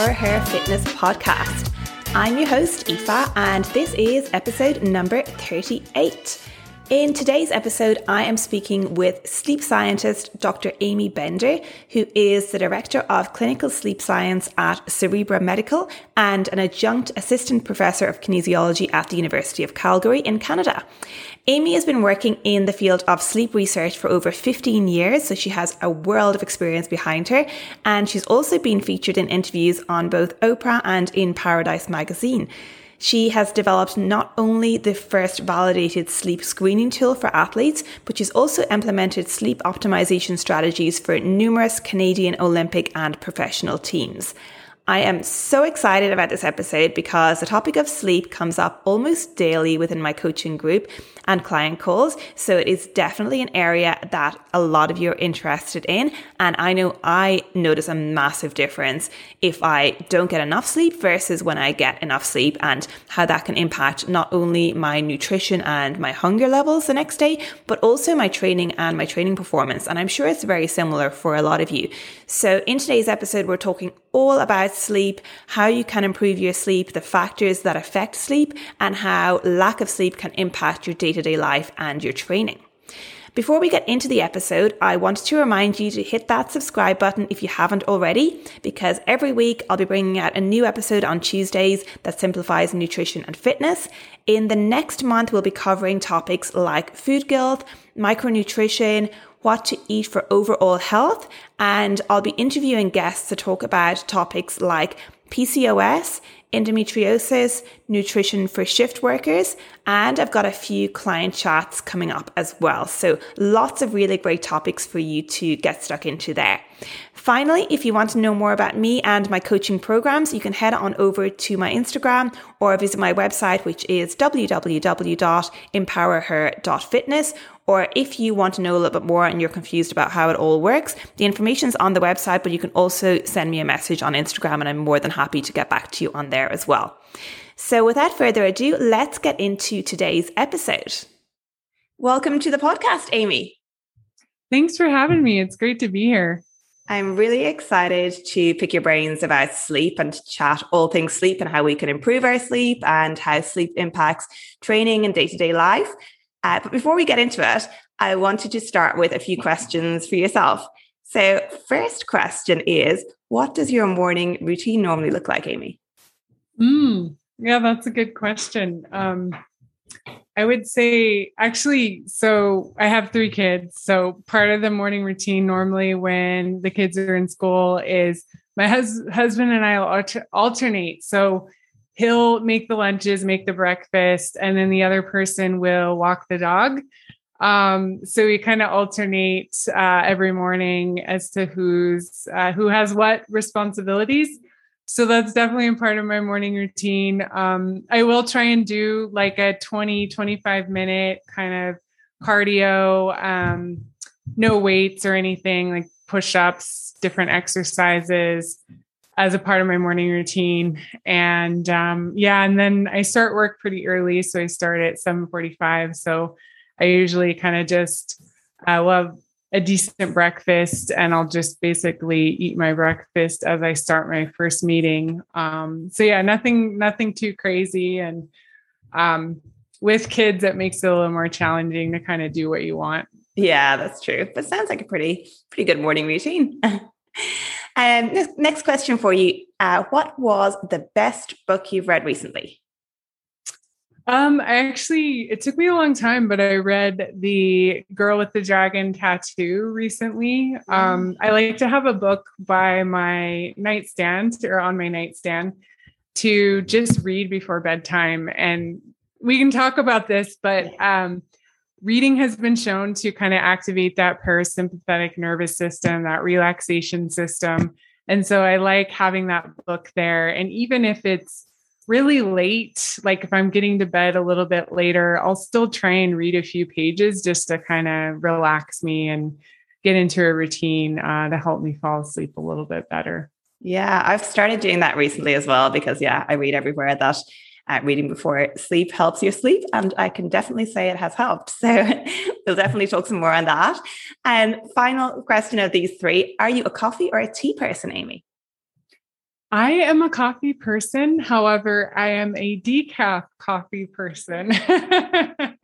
Empower Her Fitness podcast. I'm your host, Aoife, and this is episode number 38. In today's episode, I am speaking with sleep scientist Dr. Amy Bender, who is the Director of Clinical Sleep Science at Cerebra Medical and an adjunct assistant professor of kinesiology at the University of Calgary in Canada. Amy has been working in the field of sleep research for over 15 years, so she has a world of experience behind her. And she's also been featured in interviews on both Oprah and in Parade magazine. She has developed not only the first validated sleep screening tool for athletes, but she's also implemented sleep optimization strategies for numerous Canadian Olympic and professional teams. I am so excited about this episode because the topic of sleep comes up almost daily within my coaching group and client calls. So it is definitely an area that a lot of you are interested in. And I know I notice a massive difference if I don't get enough sleep versus when I get enough sleep and how that can impact not only my nutrition and my hunger levels the next day, but also my training and my training performance. And I'm sure it's very similar for a lot of you. So in today's episode, we're talking all about sleep, how you can improve your sleep, the factors that affect sleep, and how lack of sleep can impact your day to day life and your training. Before we get into the episode, I wanted to remind you to hit that subscribe button if you haven't already, because every week I'll be bringing out a new episode on Tuesdays that simplifies nutrition and fitness. In the next month, we'll be covering topics like food guilt, micronutrition, what to eat for overall health, and I'll be interviewing guests to talk about topics like PCOS, endometriosis, nutrition for shift workers, and I've got a few client chats coming up as well. So lots of really great topics for you to get stuck into there. Finally, if you want to know more about me and my coaching programs, you can head on over to my Instagram or visit my website, which is www.empowerher.fitness. Or if you want to know a little bit more and you're confused about how it all works, the information is on the website, but you can also send me a message on Instagram and I'm more than happy to get back to you on there as well. So without further ado, let's get into today's episode. Welcome to the podcast, Amy. Thanks for having me. It's great to be here. I'm really excited to pick your brains about sleep and chat all things sleep and how we can improve our sleep and how sleep impacts training and day to day life. Uh, but before we get into it, I wanted to start with a few questions for yourself. So, first question is What does your morning routine normally look like, Amy? Mm, yeah, that's a good question. Um, I would say actually, so I have three kids. So part of the morning routine normally when the kids are in school is my hus- husband and I alter- alternate. So he'll make the lunches, make the breakfast, and then the other person will walk the dog. Um, so we kind of alternate uh, every morning as to who's uh, who has what responsibilities. So that's definitely a part of my morning routine. Um, i will try and do like a 20 25 minute kind of cardio um, no weights or anything like push-ups different exercises as a part of my morning routine and um, yeah and then i start work pretty early so i start at 7.45 so i usually kind of just i uh, love a decent breakfast and I'll just basically eat my breakfast as I start my first meeting. Um, so yeah, nothing, nothing too crazy. And um, with kids, it makes it a little more challenging to kind of do what you want. Yeah, that's true. But sounds like a pretty, pretty good morning routine. um, next question for you. Uh, what was the best book you've read recently? Um, I actually, it took me a long time, but I read The Girl with the Dragon Tattoo recently. Um, I like to have a book by my nightstand or on my nightstand to just read before bedtime. And we can talk about this, but um, reading has been shown to kind of activate that parasympathetic nervous system, that relaxation system. And so I like having that book there. And even if it's really late, like if I'm getting to bed a little bit later, I'll still try and read a few pages just to kind of relax me and get into a routine uh, to help me fall asleep a little bit better. Yeah, I've started doing that recently as well because, yeah, I read everywhere that uh, reading before sleep helps your sleep. And I can definitely say it has helped. So we'll definitely talk some more on that. And final question of these three Are you a coffee or a tea person, Amy? I am a coffee person. However, I am a decaf coffee person. I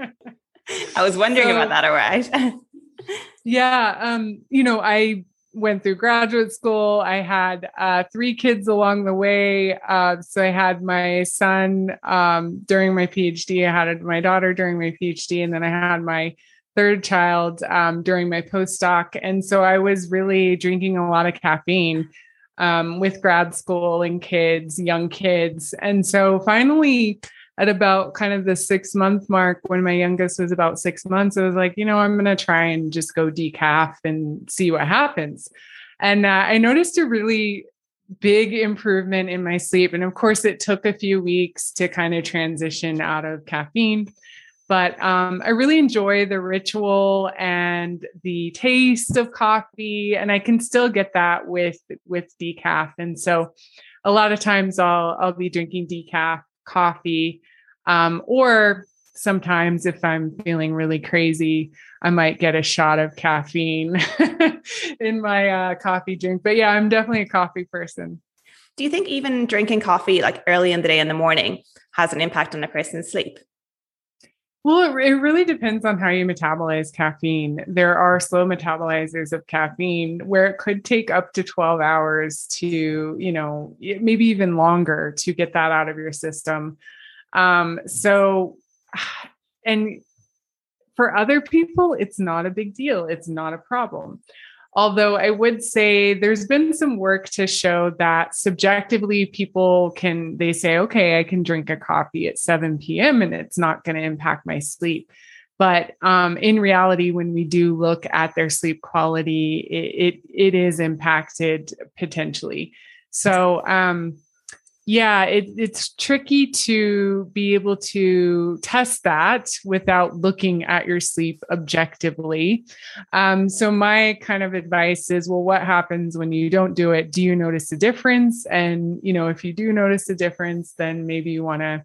was wondering so, about that, all right. yeah. Um, you know, I went through graduate school. I had uh, three kids along the way. Uh, so I had my son um, during my PhD, I had my daughter during my PhD, and then I had my third child um, during my postdoc. And so I was really drinking a lot of caffeine um, with grad school and kids, young kids. And so finally, at about kind of the six month mark, when my youngest was about six months, I was like, you know, I'm going to try and just go decaf and see what happens. And uh, I noticed a really big improvement in my sleep. And of course, it took a few weeks to kind of transition out of caffeine but um, I really enjoy the ritual and the taste of coffee, and I can still get that with with decaf. And so, a lot of times I'll I'll be drinking decaf coffee, um, or sometimes if I'm feeling really crazy, I might get a shot of caffeine in my uh, coffee drink. But yeah, I'm definitely a coffee person. Do you think even drinking coffee like early in the day in the morning has an impact on a person's sleep? Well, it, really depends on how you metabolize caffeine. There are slow metabolizers of caffeine where it could take up to 12 hours to, you know, maybe even longer to get that out of your system. Um, so, and for other people, it's not a big deal. It's not a problem. Although I would say there's been some work to show that subjectively people can, they say, okay, I can drink a coffee at 7 p.m. and it's not going to impact my sleep. But um, in reality, when we do look at their sleep quality, it, it, it is impacted potentially. So, um, yeah, it, it's tricky to be able to test that without looking at your sleep objectively. Um, so, my kind of advice is well, what happens when you don't do it? Do you notice a difference? And, you know, if you do notice a difference, then maybe you want to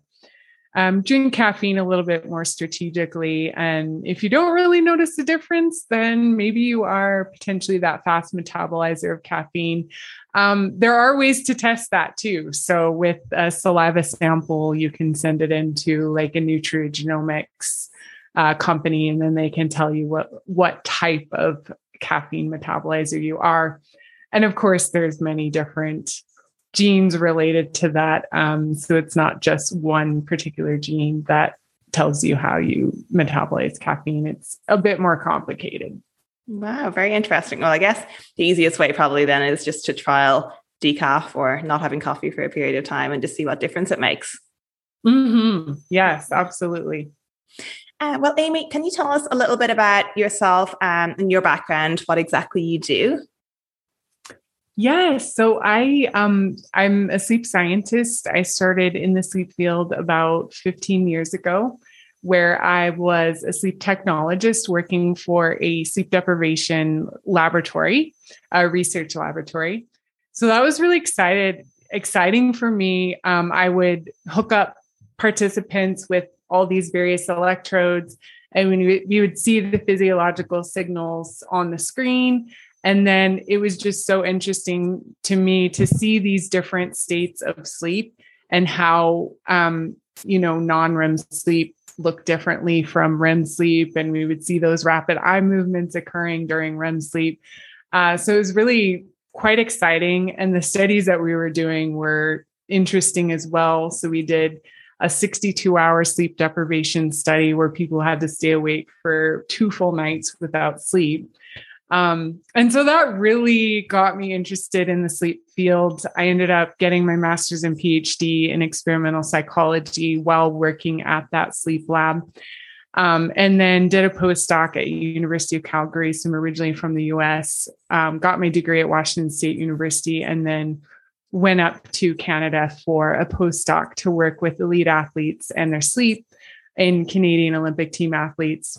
um, drink caffeine a little bit more strategically. And if you don't really notice the difference, then maybe you are potentially that fast metabolizer of caffeine. Um, there are ways to test that too. So with a saliva sample, you can send it into like a nutrigenomics uh, company, and then they can tell you what what type of caffeine metabolizer you are. And of course, there's many different genes related to that. Um, so it's not just one particular gene that tells you how you metabolize caffeine. It's a bit more complicated. Wow, very interesting. Well, I guess the easiest way probably then is just to trial decaf or not having coffee for a period of time and just see what difference it makes. Mm-hmm. Yes, absolutely. Uh, well, Amy, can you tell us a little bit about yourself um, and your background, what exactly you do? Yes. So I um I'm a sleep scientist. I started in the sleep field about 15 years ago where I was a sleep technologist working for a sleep deprivation laboratory, a research laboratory. So that was really excited exciting for me. Um, I would hook up participants with all these various electrodes and we, we would see the physiological signals on the screen and then it was just so interesting to me to see these different states of sleep and how, um, you know, non REM sleep look differently from REM sleep. And we would see those rapid eye movements occurring during REM sleep. Uh, so it was really quite exciting. And the studies that we were doing were interesting as well. So we did a 62 hour sleep deprivation study where people had to stay awake for two full nights without sleep. Um, and so that really got me interested in the sleep field. I ended up getting my master's and PhD in experimental psychology while working at that sleep lab. Um, and then did a postdoc at University of Calgary. So I'm originally from the US, um, got my degree at Washington State University, and then went up to Canada for a postdoc to work with elite athletes and their sleep in Canadian Olympic team athletes.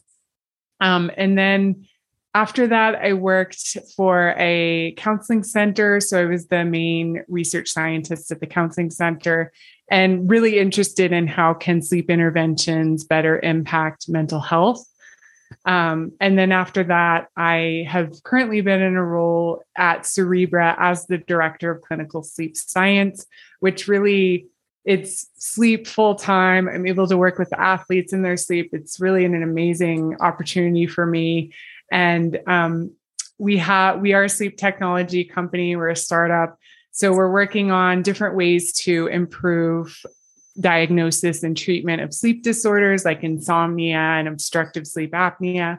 Um, and then after that, I worked for a counseling center. So I was the main research scientist at the counseling center and really interested in how can sleep interventions better impact mental health. Um, and then after that, I have currently been in a role at Cerebra as the director of clinical sleep science, which really it's sleep full time. I'm able to work with athletes in their sleep. It's really an, an amazing opportunity for me. And um, we have we are a sleep technology company. We're a startup, so we're working on different ways to improve diagnosis and treatment of sleep disorders like insomnia and obstructive sleep apnea.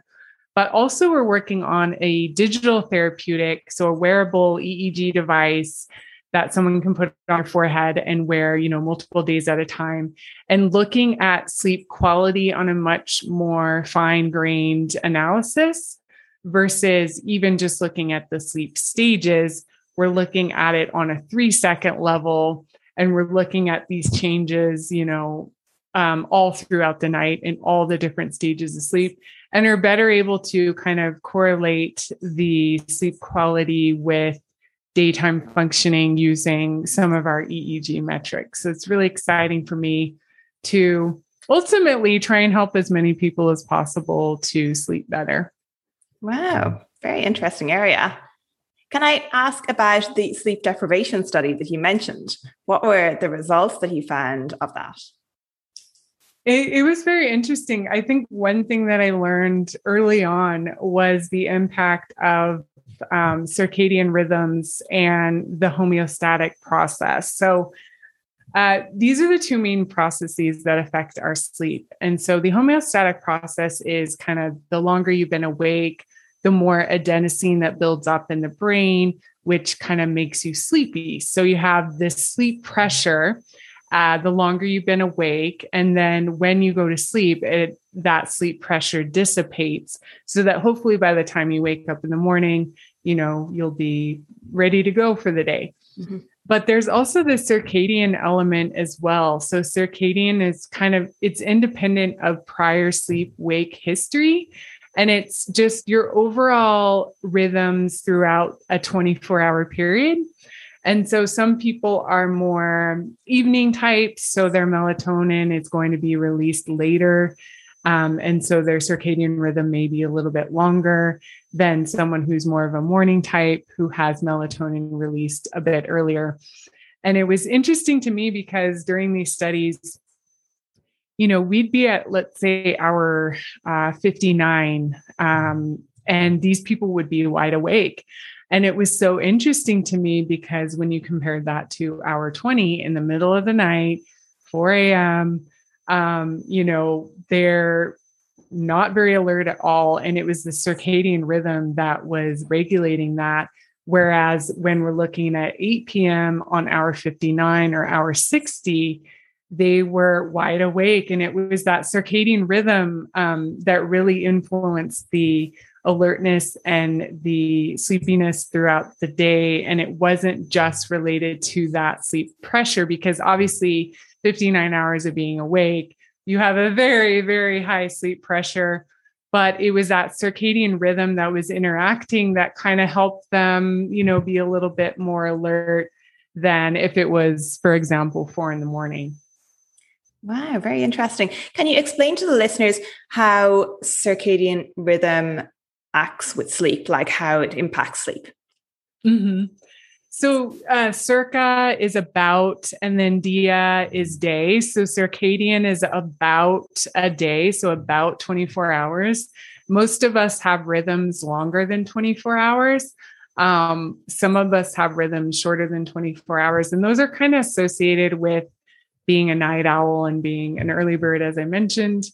But also, we're working on a digital therapeutic, so a wearable EEG device that someone can put on their forehead and wear, you know, multiple days at a time, and looking at sleep quality on a much more fine grained analysis versus even just looking at the sleep stages. We're looking at it on a three second level and we're looking at these changes, you know, um, all throughout the night in all the different stages of sleep and are better able to kind of correlate the sleep quality with daytime functioning using some of our EEG metrics. So it's really exciting for me to ultimately try and help as many people as possible to sleep better. Wow, very interesting area. Can I ask about the sleep deprivation study that you mentioned? What were the results that you found of that? It, it, was very interesting. I think one thing that I learned early on was the impact of um, circadian rhythms and the homeostatic process. So, uh, these are the two main processes that affect our sleep. And so, the homeostatic process is kind of the longer you've been awake, the more adenosine that builds up in the brain, which kind of makes you sleepy. So, you have this sleep pressure. Uh, the longer you've been awake. And then when you go to sleep, it, that sleep pressure dissipates so that hopefully by the time you wake up in the morning, you know, you'll be ready to go for the day. Mm-hmm. But there's also the circadian element as well. So circadian is kind of it's independent of prior sleep wake history and it's just your overall rhythms throughout a 24 hour period. And so some people are more evening types, so their melatonin is going to be released later. Um, and so their circadian rhythm may be a little bit longer than someone who's more of a morning type who has melatonin released a bit earlier. And it was interesting to me because during these studies, you know, we'd be at, let's say, hour uh, 59, um, and these people would be wide awake. And it was so interesting to me because when you compared that to hour 20 in the middle of the night, 4 a.m., um, you know, they're not very alert at all. And it was the circadian rhythm that was regulating that. Whereas when we're looking at 8 p.m. on hour 59 or hour 60, they were wide awake. And it was that circadian rhythm um, that really influenced the alertness and the sleepiness throughout the day. And it wasn't just related to that sleep pressure, because obviously, 59 hours of being awake you have a very, very high sleep pressure. But it was that circadian rhythm that was interacting that kind of helped them, you know, be a little bit more alert than if it was, for example, four in the morning. Wow, very interesting. Can you explain to the listeners how circadian rhythm acts with sleep, like how it impacts sleep? Mm-hmm. So uh, circa is about, and then dia is day. So circadian is about a day, so about 24 hours. Most of us have rhythms longer than 24 hours. Um, some of us have rhythms shorter than 24 hours, and those are kind of associated with being a night owl and being an early bird, as I mentioned.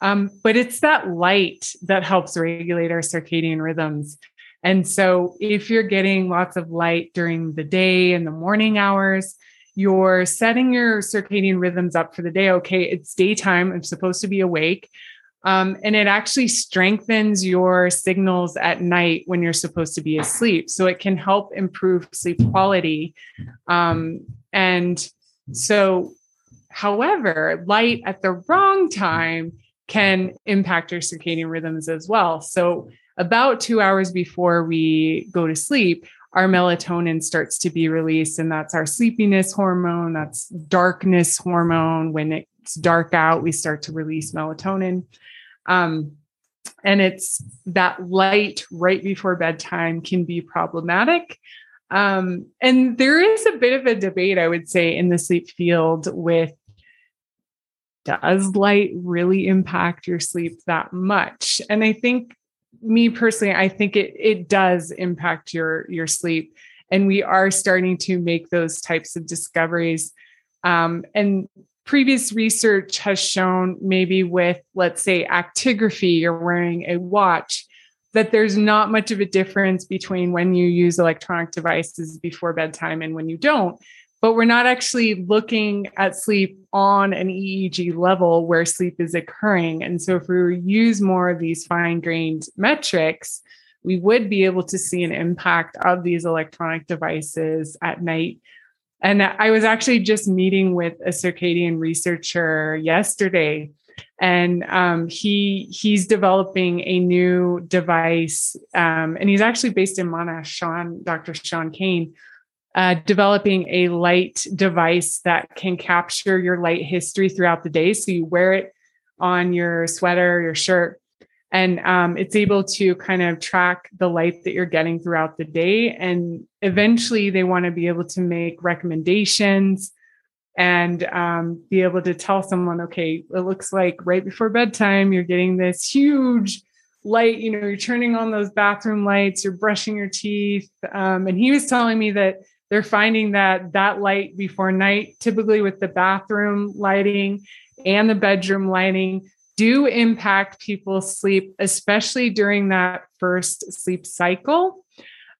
Um, but it's that light that helps regulate our circadian rhythms. And so, if you're getting lots of light during the day and the morning hours, you're setting your circadian rhythms up for the day. Okay, it's daytime. I'm supposed to be awake. Um, and it actually strengthens your signals at night when you're supposed to be asleep. So it can help improve sleep quality. Um, and so, however, light at the wrong time can impact your circadian rhythms as well. So, about two hours before we go to sleep, our melatonin starts to be released. And that's our sleepiness hormone, that's darkness hormone. When it's dark out, we start to release melatonin. Um, and it's that light right before bedtime can be problematic. Um, and there is a bit of a debate, I would say, in the sleep field with does light really impact your sleep that much? And I think me personally, I think it it does impact your your sleep. And we are starting to make those types of discoveries. Um, and previous research has shown maybe with let's say actigraphy you're wearing a watch that there's not much of a difference between when you use electronic devices before bedtime and when you don't but we're not actually looking at sleep on an EEG level where sleep is occurring. And so, if we use more of these fine grained metrics, we would be able to see an impact of these electronic devices at night. And I was actually just meeting with a circadian researcher yesterday, and um, he he's developing a new device, um, and he's actually based in Monash. Sean, Dr. Sean Cain, uh, developing a light device that can capture your light history throughout the day. So you wear it on your sweater, your shirt, and um, it's able to kind of track the light that you're getting throughout the day. And eventually, they want to be able to make recommendations and um, be able to tell someone, okay, it looks like right before bedtime, you're getting this huge light, you know, you're turning on those bathroom lights, you're brushing your teeth. Um, and he was telling me that they're finding that that light before night, typically with the bathroom lighting and the bedroom lighting, do impact people's sleep, especially during that first sleep cycle.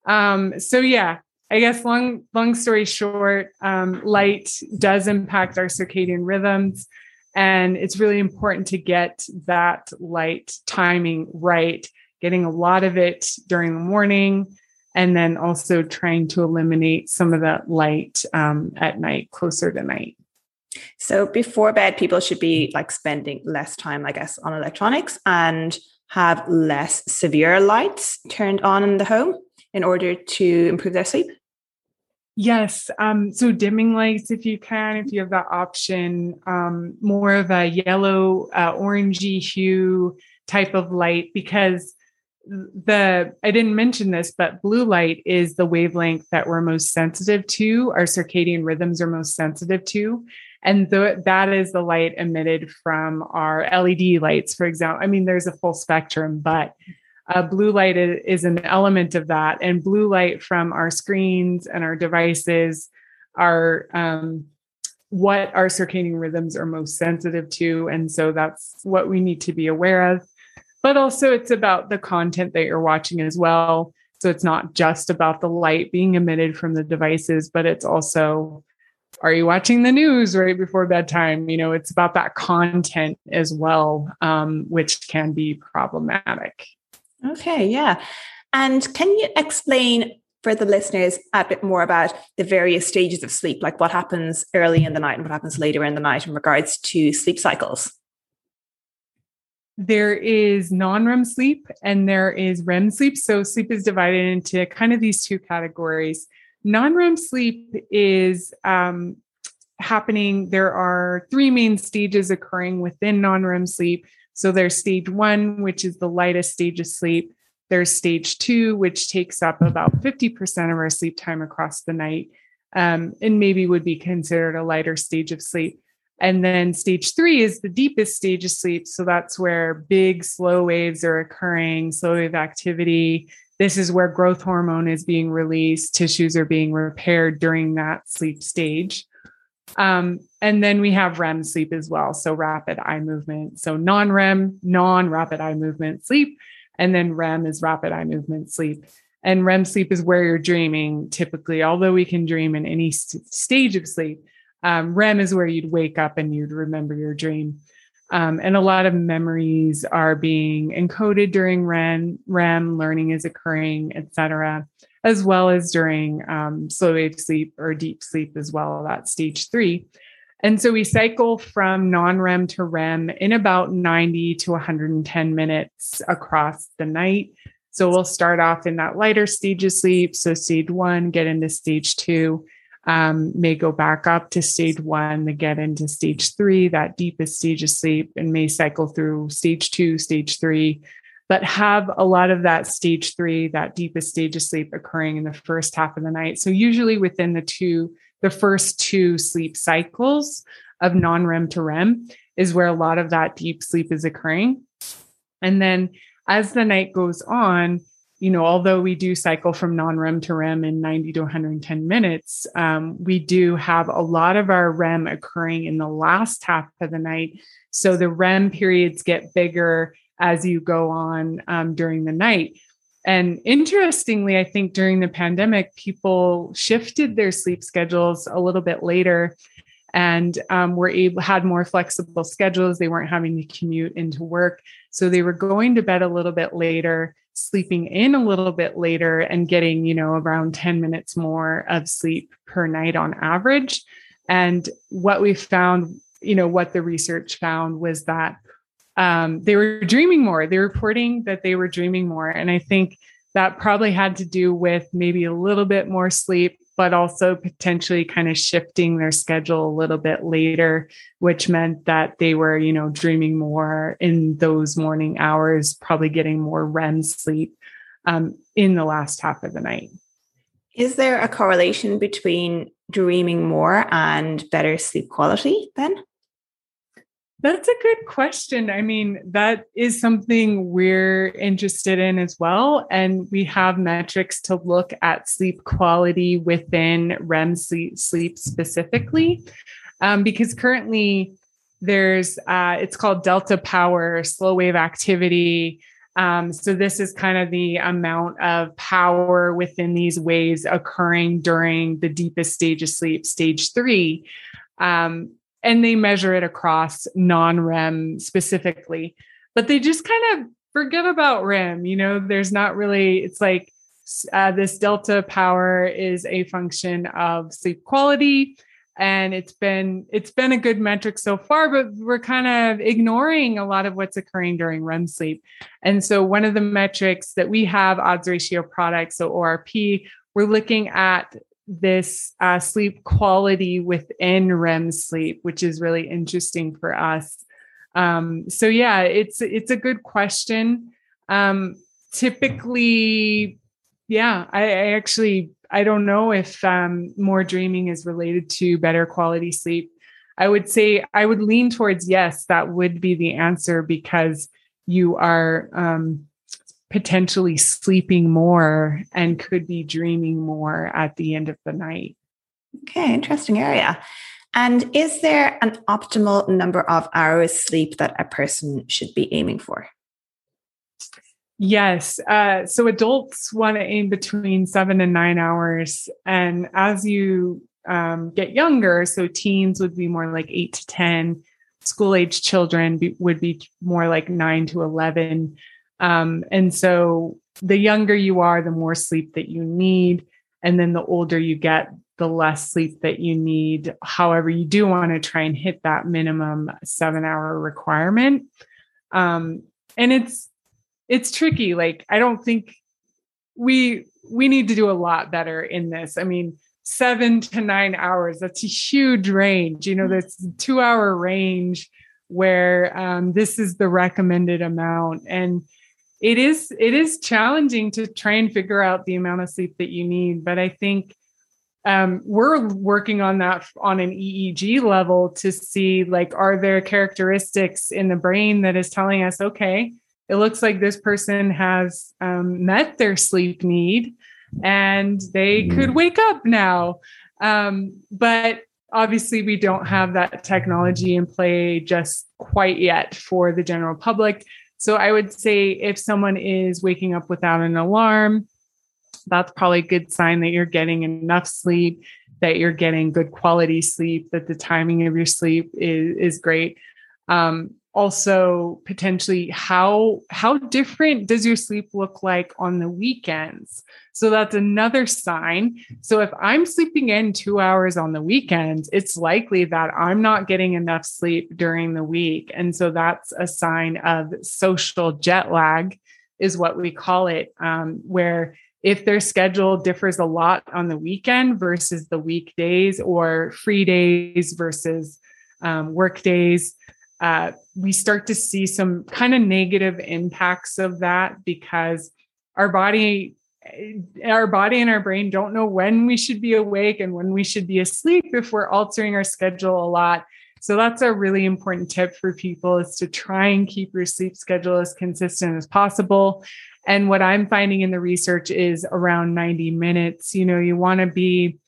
Um, so yeah, I guess long long story short, um, light does impact our circadian rhythms, and it's really important to get that light timing right. Getting a lot of it during the morning, and then also trying to eliminate some of that light um, at night, closer to night. So before bed, people should be like spending less time, I guess, on electronics and have less severe lights turned on in the home in order to improve their sleep. Yes. Um, so dimming lights, if you can, if you have that option, um, more of a yellow, uh, orangey hue type of light, because the I didn't mention this, but blue light is the wavelength that we're most sensitive to. Our circadian rhythms are most sensitive to. And that is the light emitted from our LED lights, for example. I mean, there's a full spectrum, but uh, blue light is an element of that. And blue light from our screens and our devices are um, what our circadian rhythms are most sensitive to. And so that's what we need to be aware of but also it's about the content that you're watching as well. So it's not just about the light being emitted from the devices, but it's also are you watching the news right before bedtime? You know, it's about that content as well, um, which can be problematic. Okay, yeah. And can you explain for the listeners a bit more about the various stages of sleep, like what happens early in the night and what happens later in the night in regards to sleep cycles? There is non-REM sleep and there is REM sleep. So sleep is divided into kind of these two categories. Non-REM sleep is um, happening. There are three main stages occurring within non-REM sleep. So there's stage one, which is the lightest stage of sleep. There's stage two, which takes up about 50% of our sleep time across the night, um, and maybe would be considered a lighter stage of sleep. And then stage three is the deepest stage of sleep. So that's where big slow waves are occurring, slow wave activity. This is where growth hormone is being released, tissues are being repaired during that sleep stage. Um, and then we have REM sleep as well. So rapid eye movement. So non REM, non rapid eye movement sleep. And then REM is rapid eye movement sleep. And REM sleep is where you're dreaming typically, although we can dream in any st- stage of sleep. Um, REM is where you'd wake up and you'd remember your dream. Um, and a lot of memories are being encoded during REM, REM learning is occurring, etc., as well as during um, slow wave sleep or deep sleep as well, that stage three. And so we cycle from non REM to REM in about 90 to 110 minutes across the night. So we'll start off in that lighter stage of sleep. So stage one, get into stage two, um, may go back up to stage one to get into stage three, that deepest stage of sleep, and may cycle through stage two, stage three, but have a lot of that stage three, that deepest stage of sleep occurring in the first half of the night. So usually within the two, the first two sleep cycles of non-REM to REM is where a lot of that deep sleep is occurring. And then as the night goes on, you know, although we do cycle from non REM to REM in 90 to 110 minutes, um, we do have a lot of our REM occurring in the last half of the night. So the REM periods get bigger as you go on um, during the night. And interestingly, I think during the pandemic, people shifted their sleep schedules a little bit later and um, were able had more flexible schedules. They weren't having to commute into work, so they were going to bed a little bit later sleeping in a little bit later and getting, you know, around 10 minutes more of sleep per night on average. And what we found, you know, what the research found was that um, they were dreaming more. They were reporting that they were dreaming more. And I think that probably had to do with maybe a little bit more sleep but also potentially kind of shifting their schedule a little bit later, which meant that they were, you know, dreaming more in those morning hours, probably getting more REM sleep um, in the last half of the night. Is there a correlation between dreaming more and better sleep quality then? That's a good question. I mean, that is something we're interested in as well. And we have metrics to look at sleep quality within REM sleep, sleep specifically. Um, because currently there's, uh, it's called delta power, slow wave activity. Um, so this is kind of the amount of power within these waves occurring during the deepest stage of sleep, stage three. Um, and they measure it across non REM specifically, but they just kind of forget about REM. You know, there's not really, it's like uh, this delta power is a function of sleep quality and it's been it's been a good metric so far but we're kind of ignoring a lot of what's occurring during REM sleep and so one of the metrics that we have odds ratio products so ORP we're looking at this uh, sleep quality within REM sleep, which is really interesting for us. Um, so yeah, it's it's a good question. Um, typically, yeah, I, I, actually I don't know if um, more dreaming is related to better quality sleep. I would say I would lean towards yes, that would be the answer because you are um, potentially sleeping more and could be dreaming more at the end of the night. Okay, interesting area. And is there an optimal number of hours sleep that a person should be aiming for? Yes. Uh, so adults want to aim between seven and nine hours. And as you um, get younger, so teens would be more like eight to 10, school age children be, would be more like nine to 11. Um, and so the younger you are, the more sleep that you need. And then the older you get, the less sleep that you need. However, you do want to try and hit that minimum seven hour requirement. Um, and it's it's tricky. Like I don't think we we need to do a lot better in this. I mean, seven to nine hours, that's a huge range. You know, that's two hour range where um, this is the recommended amount. And it is it is challenging to try and figure out the amount of sleep that you need but i think um, we're working on that on an eeg level to see like are there characteristics in the brain that is telling us okay it looks like this person has um, met their sleep need and they could wake up now. Um, but obviously we don't have that technology in play just quite yet for the general public so I would say if someone is waking up without an alarm, that's probably a good sign that you're getting enough sleep, that you're getting good quality sleep, that the timing of your sleep is, is great. Um, also potentially how how different does your sleep look like on the weekends? So that's another sign. So if i'm sleeping in 2 hours on the weekends it's likely that i'm not getting enough sleep during the week. And so that's a sign of social jet lag is what we call it um, where if their schedule differs a lot on the weekend versus the weekdays or free days versus um, work days uh, we start to see some kind of negative impacts of that because our body our body and our brain don't know when we should be awake and when we should be asleep if we're altering our schedule a lot. So that's a really important tip for people is to try and keep your sleep schedule as consistent as possible. And what i'm finding in the research is around 90 minutes. You know you want to be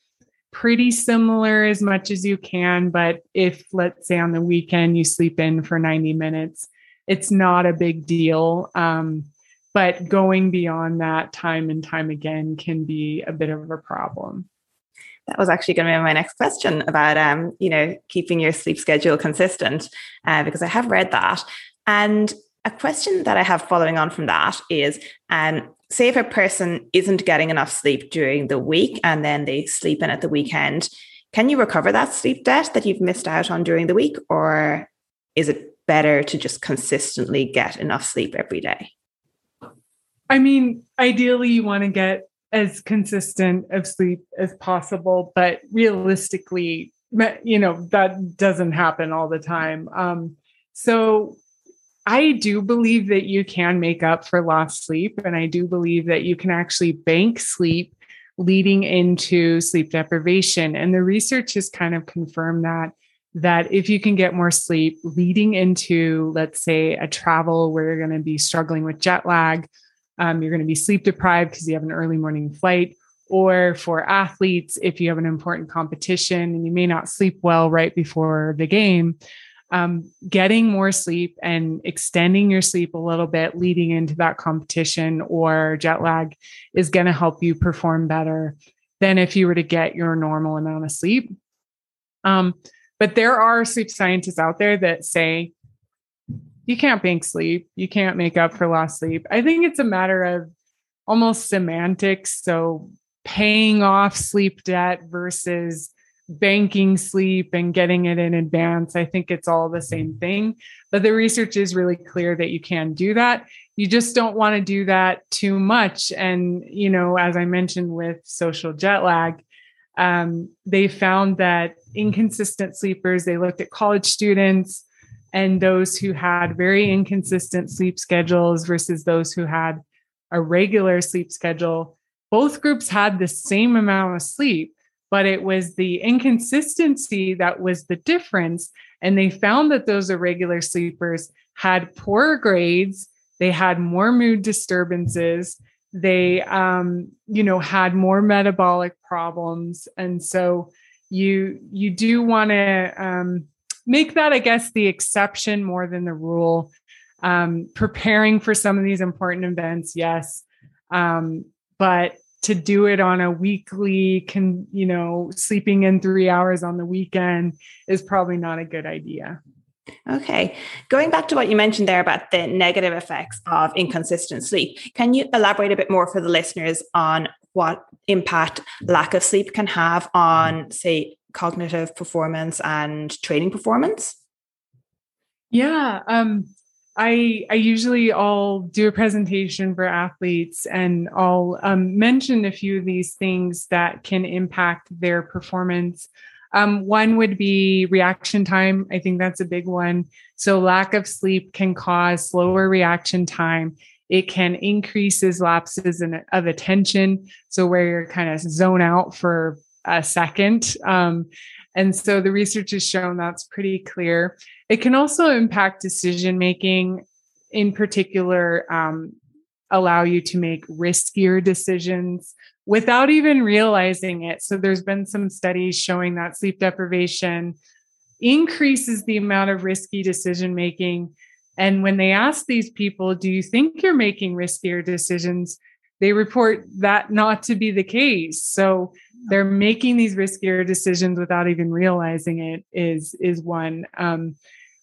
pretty similar as much as you can. But if, let's say, on the weekend you sleep in for 90 minutes, it's not a big deal. Um, but going beyond that time and time again can be a bit of a problem. That was actually going to be my next question about, um, you know, keeping your sleep schedule consistent, uh, because I have read that. And a question that I have following on from that is, um, say if a person isn't getting enough sleep during the week and then they sleep in at the weekend, can you recover that sleep debt that you've missed out on during the week? Or is it better to just consistently get enough sleep every day? I mean, ideally, you want to get as consistent of sleep as possible, but realistically, you know, that doesn't happen all the time. Um, so I do believe that you can make up for lost sleep. And I do believe that you can actually bank sleep leading into sleep deprivation. And the research has kind of confirmed that that if you can get more sleep leading into, let's say, a travel where you're going to be struggling with jet lag, um, you're going to be sleep deprived because you have an early morning flight, or for athletes, if you have an important competition and you may not sleep well right before the game, um, getting more sleep and extending your sleep a little bit leading into that competition or jet lag is going to help you perform better than if you were to get your normal amount of sleep. Um, but there are sleep scientists out there that say you can't bank sleep, you can't make up for lost sleep. I think it's a matter of almost semantics. So paying off sleep debt versus banking sleep and getting it in advance. I think it's all the same thing. But the research is really clear that you can do that. You just don't want to do that too much. And, you know, as I mentioned with social jet lag, um, they found that inconsistent sleepers, they looked at college students and those who had very inconsistent sleep schedules versus those who had a regular sleep schedule. Both groups had the same amount of sleep but it was the inconsistency that was the difference. And they found that those irregular sleepers had poorer grades, they had more mood disturbances, they, um, you know, had more metabolic problems, and so you you do want to um, make that, I guess, the exception more than the rule. Um, preparing for some of these important events, yes, um, but to do it on a weekly can you know sleeping in three hours on the weekend is probably not a good idea. Okay going back to what you mentioned there about the negative effects of inconsistent sleep can you elaborate a bit more for the listeners on what impact lack of sleep can have on say cognitive performance and training performance? Yeah um I I usually I'll do a presentation for athletes and I'll um, mention a few of these things that can impact their performance. Um, one would be reaction time. I think that's a big one. So lack of sleep can cause slower reaction time. It can increases lapses in, of attention. So where you're kind of zone out for a second. Um, and so the research has shown that's pretty clear. It can also impact decision making, in particular, um, allow you to make riskier decisions without even realizing it. So there's been some studies showing that sleep deprivation increases the amount of risky decision making. And when they ask these people, do you think you're making riskier decisions? They report that not to be the case. So they're making these riskier decisions without even realizing it is is one um,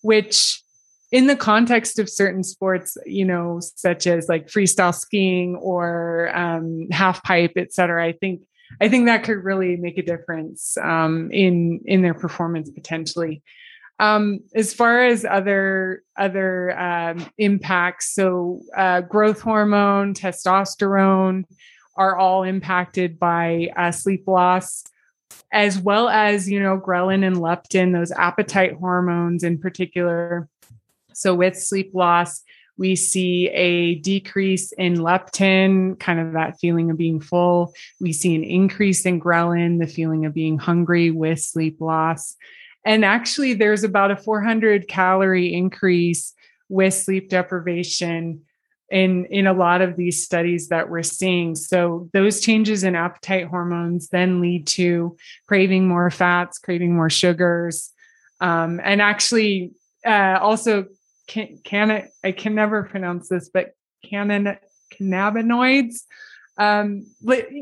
which in the context of certain sports you know such as like freestyle skiing or um, half pipe et cetera i think i think that could really make a difference um, in in their performance potentially. Um, as far as other other um, impacts so uh, growth hormone testosterone are all impacted by uh, sleep loss as well as, you know, ghrelin and leptin, those appetite hormones in particular. So with sleep loss, we see a decrease in leptin, kind of that feeling of being full. We see an increase in ghrelin, the feeling of being hungry with sleep loss. And actually, there's about a 400 calorie increase with sleep deprivation in in a lot of these studies that we're seeing. So those changes in appetite hormones then lead to craving more fats craving more sugars. Um, and actually uh, also can, can I can never pronounce this, but canon cannabinoids um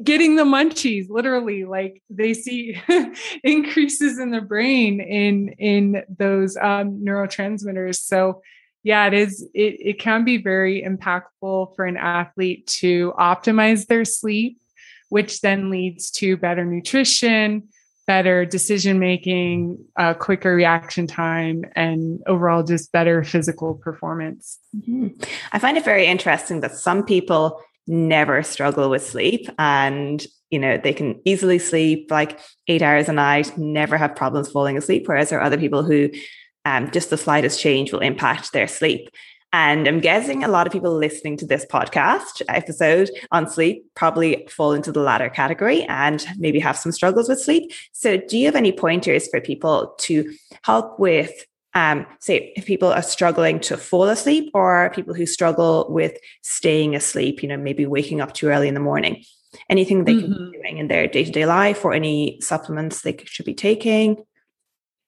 getting the munchies literally like they see increases in the brain in in those um neurotransmitters. So yeah it is it, it can be very impactful for an athlete to optimize their sleep which then leads to better nutrition better decision making, uh, quicker reaction time, and overall just better physical performance. Mm-hmm. I find it very interesting that some people never struggle with sleep and you know they can easily sleep like eight hours a night never have problems falling asleep whereas there are other people who um, just the slightest change will impact their sleep and I'm guessing a lot of people listening to this podcast episode on sleep probably fall into the latter category and maybe have some struggles with sleep. So, do you have any pointers for people to help with, um, say, if people are struggling to fall asleep or people who struggle with staying asleep, you know, maybe waking up too early in the morning? Anything they mm-hmm. can be doing in their day to day life or any supplements they should be taking?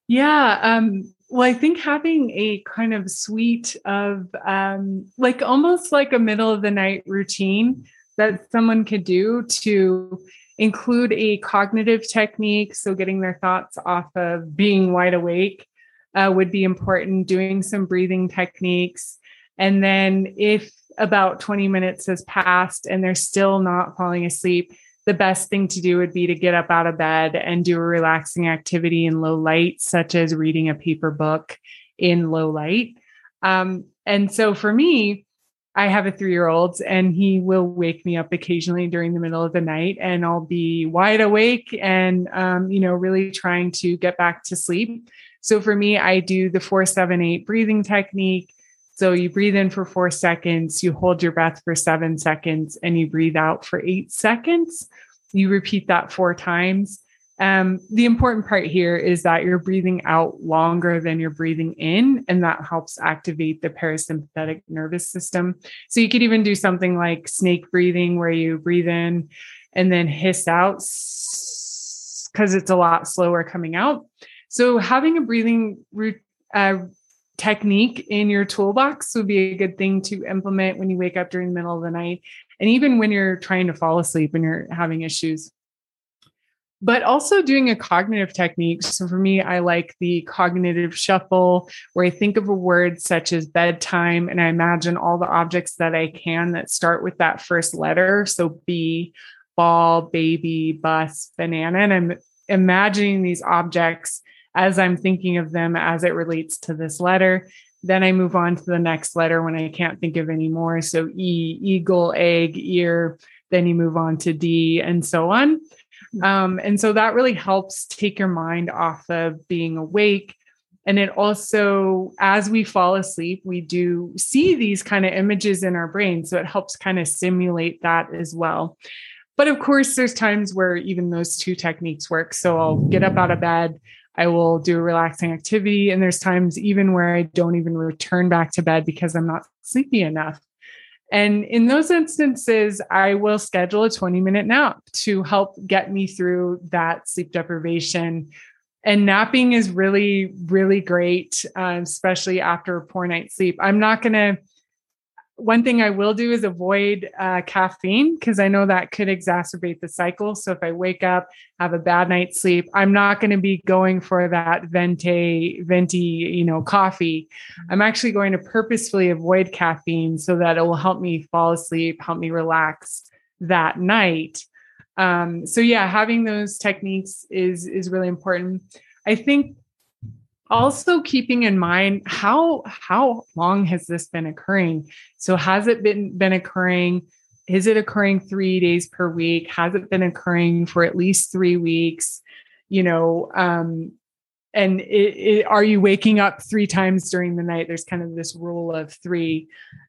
Yeah. Um, well, I think having a kind of suite of um, like almost like a middle of the night routine that someone could do to include a cognitive technique. So, getting their thoughts off of being wide awake uh, would be important, doing some breathing techniques. And then, if about 20 minutes has passed and they're still not falling asleep, the best thing to do would be to get up out of bed and do a relaxing activity in low light, such as reading a paper book in low light. Um, and so for me, I have a three year old and he will wake me up occasionally during the middle of the night and I'll be wide awake and, um, you know, really trying to get back to sleep. So for me, I do the four, seven, eight breathing technique. So you breathe in for four seconds, you hold your breath for seven seconds, and you breathe out for eight seconds. You repeat that four times. Um, the important part here is that you're breathing out longer than you're breathing in, and that helps activate the parasympathetic nervous system. So you could even do something like snake breathing, where you breathe in and then hiss out because it's a lot slower coming out. So having a breathing root, uh, technique in your toolbox would be a good thing to implement when you wake up during the middle of the night and even when you're trying to fall asleep and you're having issues but also doing a cognitive technique. So for me, I like the cognitive shuffle where I think of a word such as bedtime and I imagine all the objects that I can that start with that first letter. So B, ball, baby, bus, banana. And I'm imagining these objects as I'm thinking of them as it relates to this letter. Then I move on to the next letter when I can't think of any more. So E, eagle, egg, ear. Then you move on to D and so on. Um, and so that really helps take your mind off of being awake. And it also, as we fall asleep, we do see these kind of images in our brain. So it helps kind of simulate that as well. But of course, there's times where even those two techniques work. So I'll get up out of bed, I will do a relaxing activity. And there's times even where I don't even return back to bed because I'm not sleepy enough. And in those instances, I will schedule a 20 minute nap to help get me through that sleep deprivation. And napping is really, really great, uh, especially after a poor night's sleep. I'm not going to one thing I will do is avoid uh, caffeine because I know that could exacerbate the cycle. So if I wake up, have a bad night's sleep, I'm not going to be going for that venti, venti, you know, coffee. I'm actually going to purposefully avoid caffeine so that it will help me fall asleep, help me relax that night. Um, so yeah, having those techniques is is really important. I think also keeping in mind how how long has this been occurring so has it been been occurring is it occurring 3 days per week has it been occurring for at least 3 weeks you know, um, and it, it, are you waking up three times during the night? There's kind of this rule of three.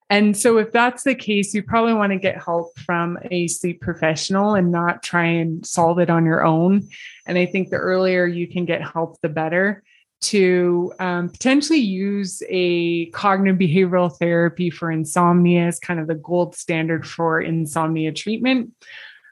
And so, if that's the case, you probably want to get help from a sleep professional and not try and solve it on your own. And I think the earlier you can get help, the better to um, potentially use a cognitive behavioral therapy for insomnia is kind of the gold standard for insomnia treatment.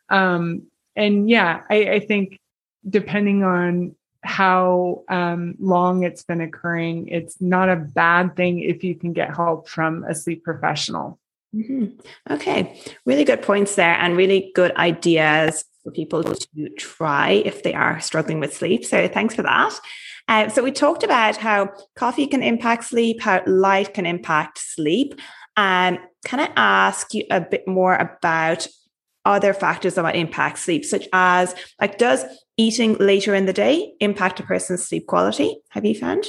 Um, and yeah, I, I, think depending on how um, long it's been occurring, it's not a bad thing if you can get help from a sleep professional. Mm-hmm. Okay, really good points there, and really good ideas for people to try if they are struggling with sleep. So, thanks for that. Uh, so we talked about how coffee can impact sleep, how light can impact sleep. And can I ask you a bit more about other factors that might impact sleep, such as like does eating later in the day impact a person's sleep quality? Have you found?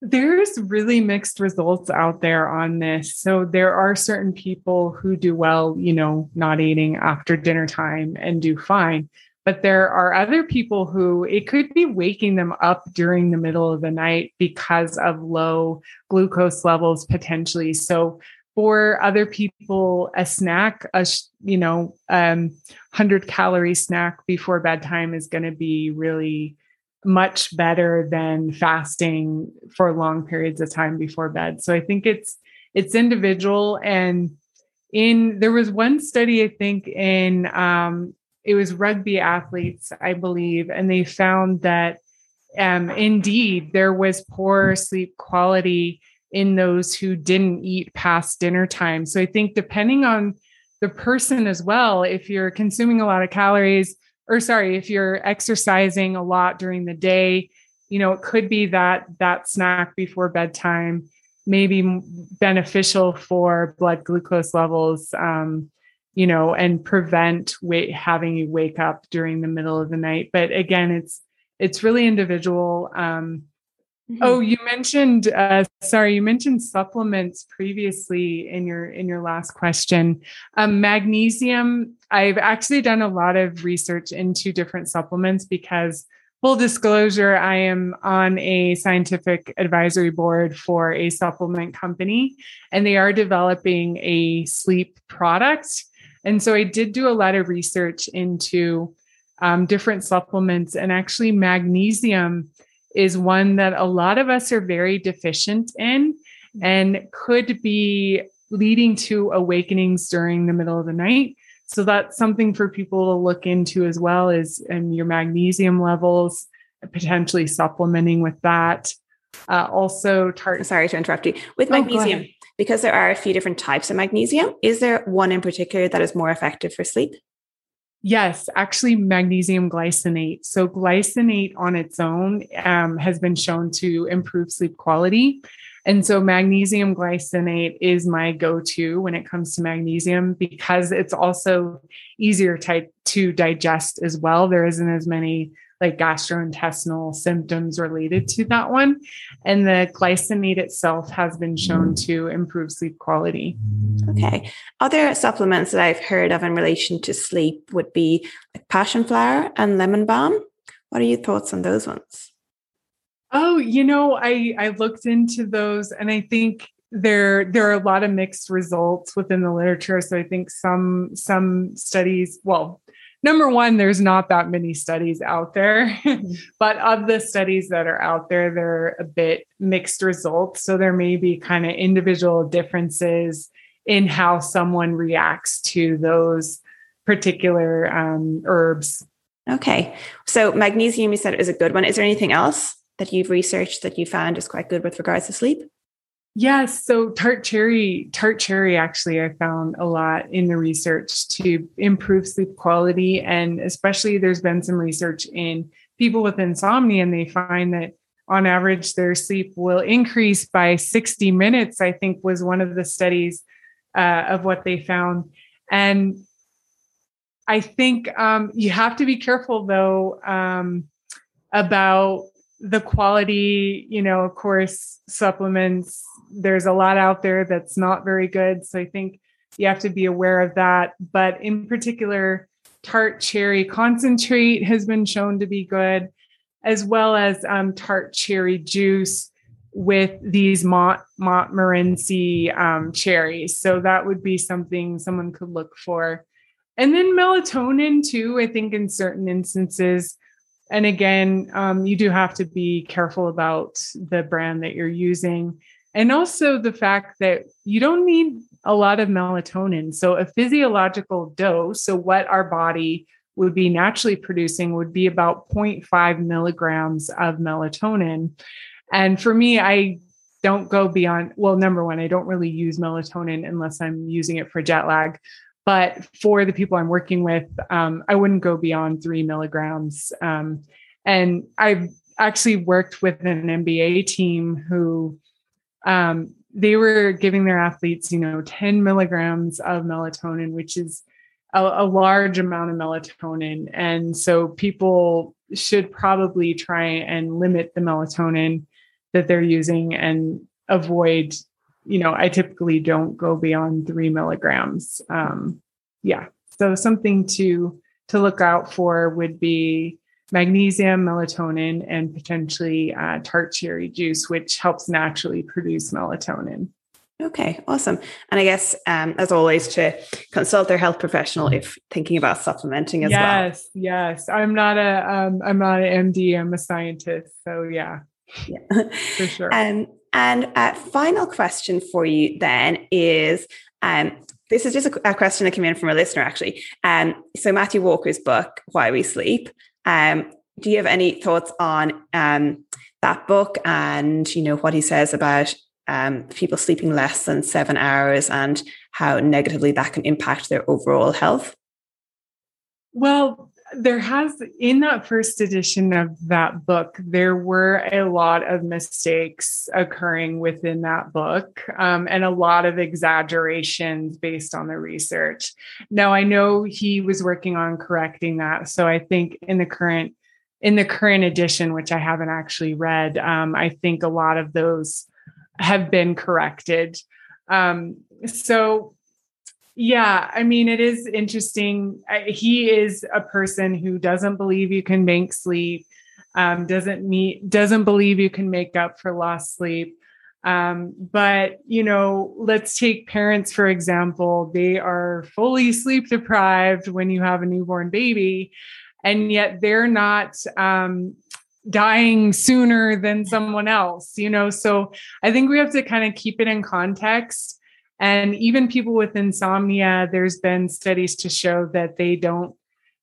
There's really mixed results out there on this. So there are certain people who do well, you know, not eating after dinner time and do fine. But there are other people who it could be waking them up during the middle of the night because of low glucose levels potentially. So for other people, a snack, a you know, um, hundred calorie snack before bedtime is going to be really much better than fasting for long periods of time before bed. So I think it's it's individual and in there was one study I think in um, it was rugby athletes, I believe, and they found that um, indeed there was poor sleep quality in those who didn't eat past dinner time. So I think depending on the person as well, if you're consuming a lot of calories, or sorry, if you're exercising a lot during the day, you know, it could be that that snack before bedtime may be beneficial for blood glucose levels. Um, you know, and prevent wait, having you wake up during the middle of the night. But again, it's it's really individual. Um, mm-hmm. Oh, you mentioned uh, sorry, you mentioned supplements previously in your in your last question. Um, magnesium. I've actually done a lot of research into different supplements because full disclosure, I am on a scientific advisory board for a supplement company, and they are developing a sleep product and so I did do a lot of research into um, different supplements, and actually, magnesium is one that a lot of us are very deficient in and could be leading to awakenings during the middle of the night. So that's something for people to look into as well is and your magnesium levels, potentially supplementing with that. Uh, also, tart. Sorry to interrupt you. With oh, magnesium, because there are a few different types of magnesium, is there one in particular that is more effective for sleep? Yes, actually, magnesium glycinate. So, glycinate on its own um, has been shown to improve sleep quality. And so, magnesium glycinate is my go to when it comes to magnesium because it's also easier to, to digest as well. There isn't as many like gastrointestinal symptoms related to that one. And the glycinate itself has been shown to improve sleep quality. Okay. Other supplements that I've heard of in relation to sleep would be like passion flower and lemon balm. What are your thoughts on those ones? Oh, you know, I I looked into those and I think there there are a lot of mixed results within the literature so i think some some studies well number one, there's not that many studies out there, mm-hmm. but of the studies that are out there, they're a bit mixed results. So there may be kind of individual differences in how someone reacts to those particular um, herbs. Okay. So magnesium, you said, is a good one. Is there anything else that you've researched that you found is quite good with regards to sleep? Yes. So tart cherry, tart cherry actually I found a lot in the research to improve sleep quality. And especially there's been some research in people with insomnia, and they find that on average their sleep will increase by 60 minutes, I think was one of the studies uh, of what they found. And I think um, you have to be careful though um, about the quality, you know, of course, supplements, there's a lot out there that's not very good. So I think you have to be aware of that. But in particular, tart cherry concentrate has been shown to be good, as well as um, tart cherry juice with these Mont Montmorency um, cherries. So that would be something someone could look for. And then melatonin too, I think in certain instances. And again, um, you do have to be careful about the brand that you're using. And also the fact that you don't need a lot of melatonin. So a physiological dose, so what our body would be naturally producing would be about 0.5 milligrams of melatonin. And for me, I don't go beyond, well, number one, I don't really use melatonin unless I'm using it for jet lag. But for the people I'm working with, um, I wouldn't go beyond three milligrams. Um, and I've actually worked with an NBA team who um, they were giving their athletes, you know, 10 milligrams of melatonin, which is a, a large amount of melatonin. And so people should probably try and limit the melatonin that they're using and avoid you know i typically don't go beyond three milligrams um, yeah so something to to look out for would be magnesium melatonin and potentially uh, tart cherry juice which helps naturally produce melatonin Okay, awesome. And I guess, um, as always, to consult their health professional if thinking about supplementing as yes, well. Yes, yes. I'm not a, um, I'm not an MD. I'm a scientist. So yeah, yeah, for sure. Um, and a final question for you then is um, this is just a, a, question that came in from a listener actually. Um, so Matthew Walker's book, Why We Sleep. Um, do you have any thoughts on um, that book and you know what he says about um, people sleeping less than seven hours and how negatively that can impact their overall health? Well, there has in that first edition of that book there were a lot of mistakes occurring within that book um, and a lot of exaggerations based on the research. Now i know he was working on correcting that so i think in the current in the current edition which i haven't actually read um, i think a lot of those have been corrected. Um, so yeah, I mean, it is interesting. He is a person who doesn't believe you can make sleep, um, doesn't meet, doesn't believe you can make up for lost sleep. Um, but you know, let's take parents for example. They are fully sleep deprived when you have a newborn baby, and yet they're not um, dying sooner than someone else. You know, so I think we have to kind of keep it in context and even people with insomnia, there's been studies to show that they don't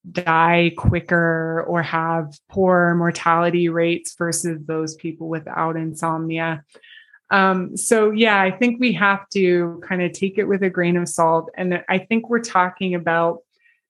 die quicker or have poor mortality rates versus those people without insomnia. Um, so, yeah, I think we have to kind of take it with a grain of salt. And I think we're talking about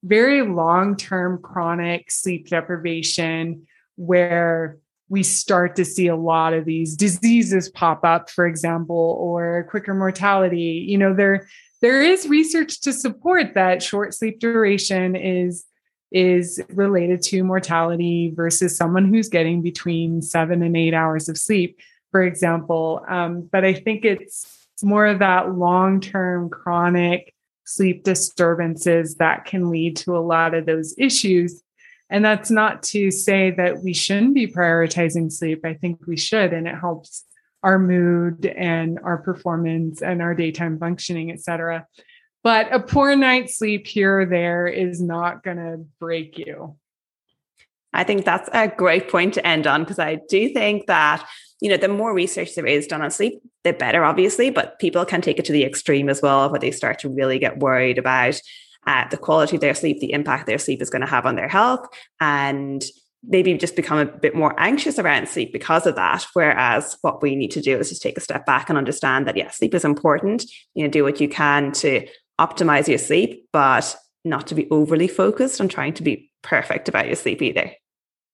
very long term chronic sleep deprivation where we start to see a lot of these diseases pop up for example or quicker mortality. You know there there is research to support that short sleep duration is is related to mortality versus someone who's getting between seven and eight hours of sleep for example. Um, but i think it's more of that long-term chronic sleep disturbances that can lead to a lot of those issues and that's not to say that we shouldn't be prioritizing sleep. I think we should, and it helps our mood and our performance and our daytime functioning, et cetera. But a poor night's sleep here or there is not going to break you. I think that's a great point to end on because I do think that, you know, the more research there is done on sleep, the better, obviously, but people can take it to the extreme as well, where they start to really get worried about uh, the quality of their sleep, the impact their sleep is going to have on their health, and maybe just become a bit more anxious around sleep because of that. Whereas what we need to do is just take a step back and understand that, yeah, sleep is important. You know, do what you can to optimize your sleep, but not to be overly focused on trying to be perfect about your sleep either.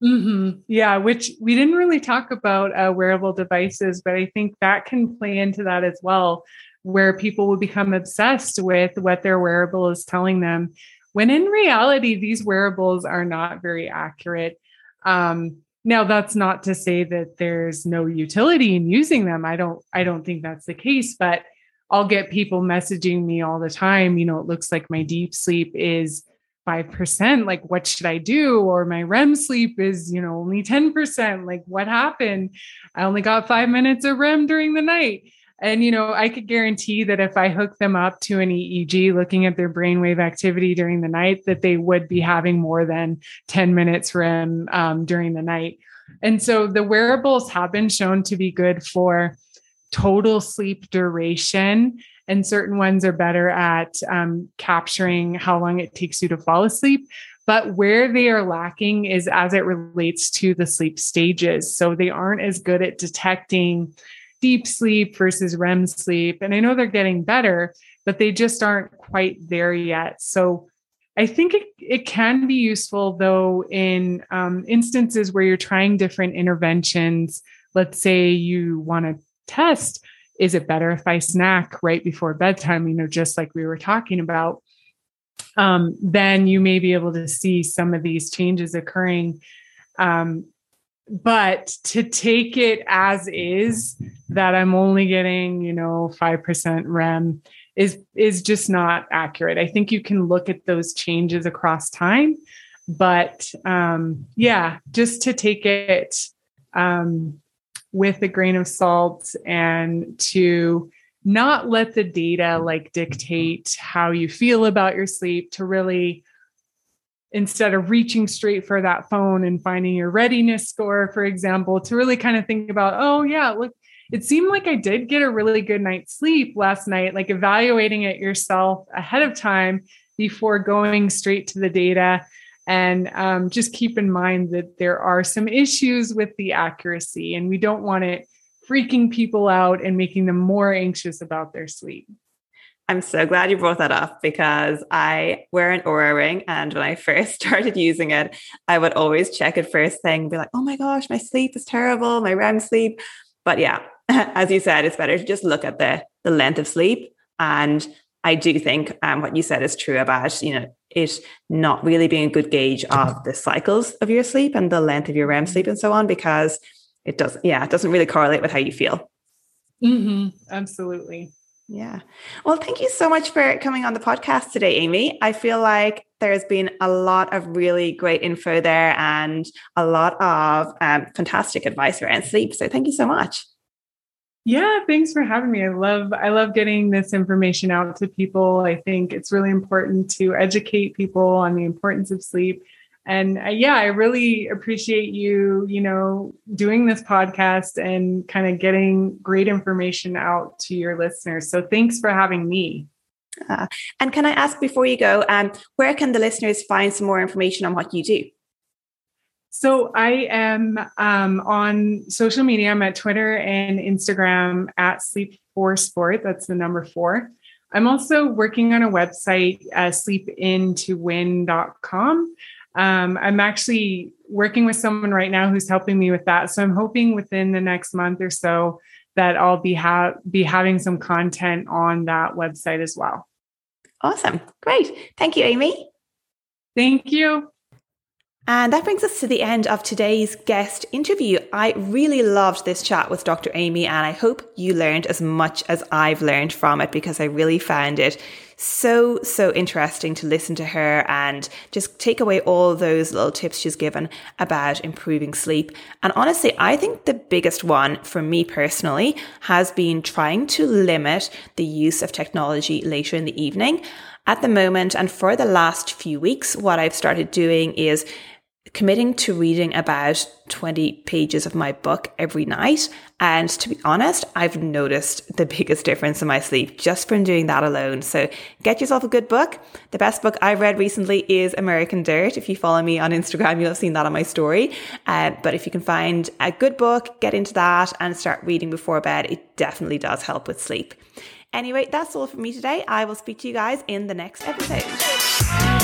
Mm-hmm. Yeah, which we didn't really talk about uh, wearable devices, but I think that can play into that as well where people will become obsessed with what their wearable is telling them when in reality these wearables are not very accurate um, now that's not to say that there's no utility in using them i don't i don't think that's the case but i'll get people messaging me all the time you know it looks like my deep sleep is 5%. Like, what should I do? Or my REM sleep is, you know, only 10%. Like, what happened? I only got five minutes of REM during the night. And, you know, I could guarantee that if I hook them up to an EEG looking at their brainwave activity during the night, that they would be having more than 10 minutes REM um, during the night. And so the wearables have been shown to be good for total sleep duration. And certain ones are better at um, capturing how long it takes you to fall asleep. But where they are lacking is as it relates to the sleep stages. So they aren't as good at detecting deep sleep versus REM sleep. And I know they're getting better, but they just aren't quite there yet. So I think it, it can be useful though in um, instances where you're trying different interventions. Let's say you want to test is it better if I snack right before bedtime, you know, just like we were talking about? Um, then you may be able to see some of these changes occurring um, but to take it as is that i'm only getting you know 5% rem is is just not accurate. I think you can look at those changes across time but um yeah just to take it um with a grain of salt and to not let the data like dictate how you feel about your sleep to really instead of reaching straight for that phone and finding your readiness score, for example, to really kind of think about, oh, yeah, look, it seemed like I did get a really good night's sleep last night, like evaluating it yourself ahead of time before going straight to the data. And um, just keep in mind that there are some issues with the accuracy, and we don't want it freaking people out and making them more anxious about their sleep. I'm so glad you brought that up because I wear an Oura ring. And when I first started using it, I would always check it first thing, and be like, oh my gosh, my sleep is terrible, my REM sleep. But yeah, as you said, it's better to just look at the, the length of sleep. And I do think um, what you said is true about, you know, it not really being a good gauge of the cycles of your sleep and the length of your REM sleep and so on, because it doesn't, yeah, it doesn't really correlate with how you feel. Mm-hmm. Absolutely. Yeah. Well, thank you so much for coming on the podcast today, Amy. I feel like there's been a lot of really great info there and a lot of um, fantastic advice around sleep. So thank you so much. Yeah, thanks for having me. I love I love getting this information out to people. I think it's really important to educate people on the importance of sleep and uh, yeah i really appreciate you you know doing this podcast and kind of getting great information out to your listeners so thanks for having me uh, and can i ask before you go um, where can the listeners find some more information on what you do so I am um, on social media. I'm at Twitter and Instagram at Sleep for Sport. That's the number four. I'm also working on a website, uh, sleepintowin.com. Um, I'm actually working with someone right now who's helping me with that. So I'm hoping within the next month or so that I'll be ha- be having some content on that website as well. Awesome. Great. Thank you, Amy. Thank you. And that brings us to the end of today's guest interview. I really loved this chat with Dr. Amy, and I hope you learned as much as I've learned from it because I really found it so, so interesting to listen to her and just take away all those little tips she's given about improving sleep. And honestly, I think the biggest one for me personally has been trying to limit the use of technology later in the evening. At the moment, and for the last few weeks, what I've started doing is committing to reading about 20 pages of my book every night. And to be honest, I've noticed the biggest difference in my sleep just from doing that alone. So get yourself a good book. The best book I've read recently is American Dirt. If you follow me on Instagram, you'll have seen that on my story. Uh, but if you can find a good book, get into that and start reading before bed, it definitely does help with sleep. Anyway, that's all for me today. I will speak to you guys in the next episode.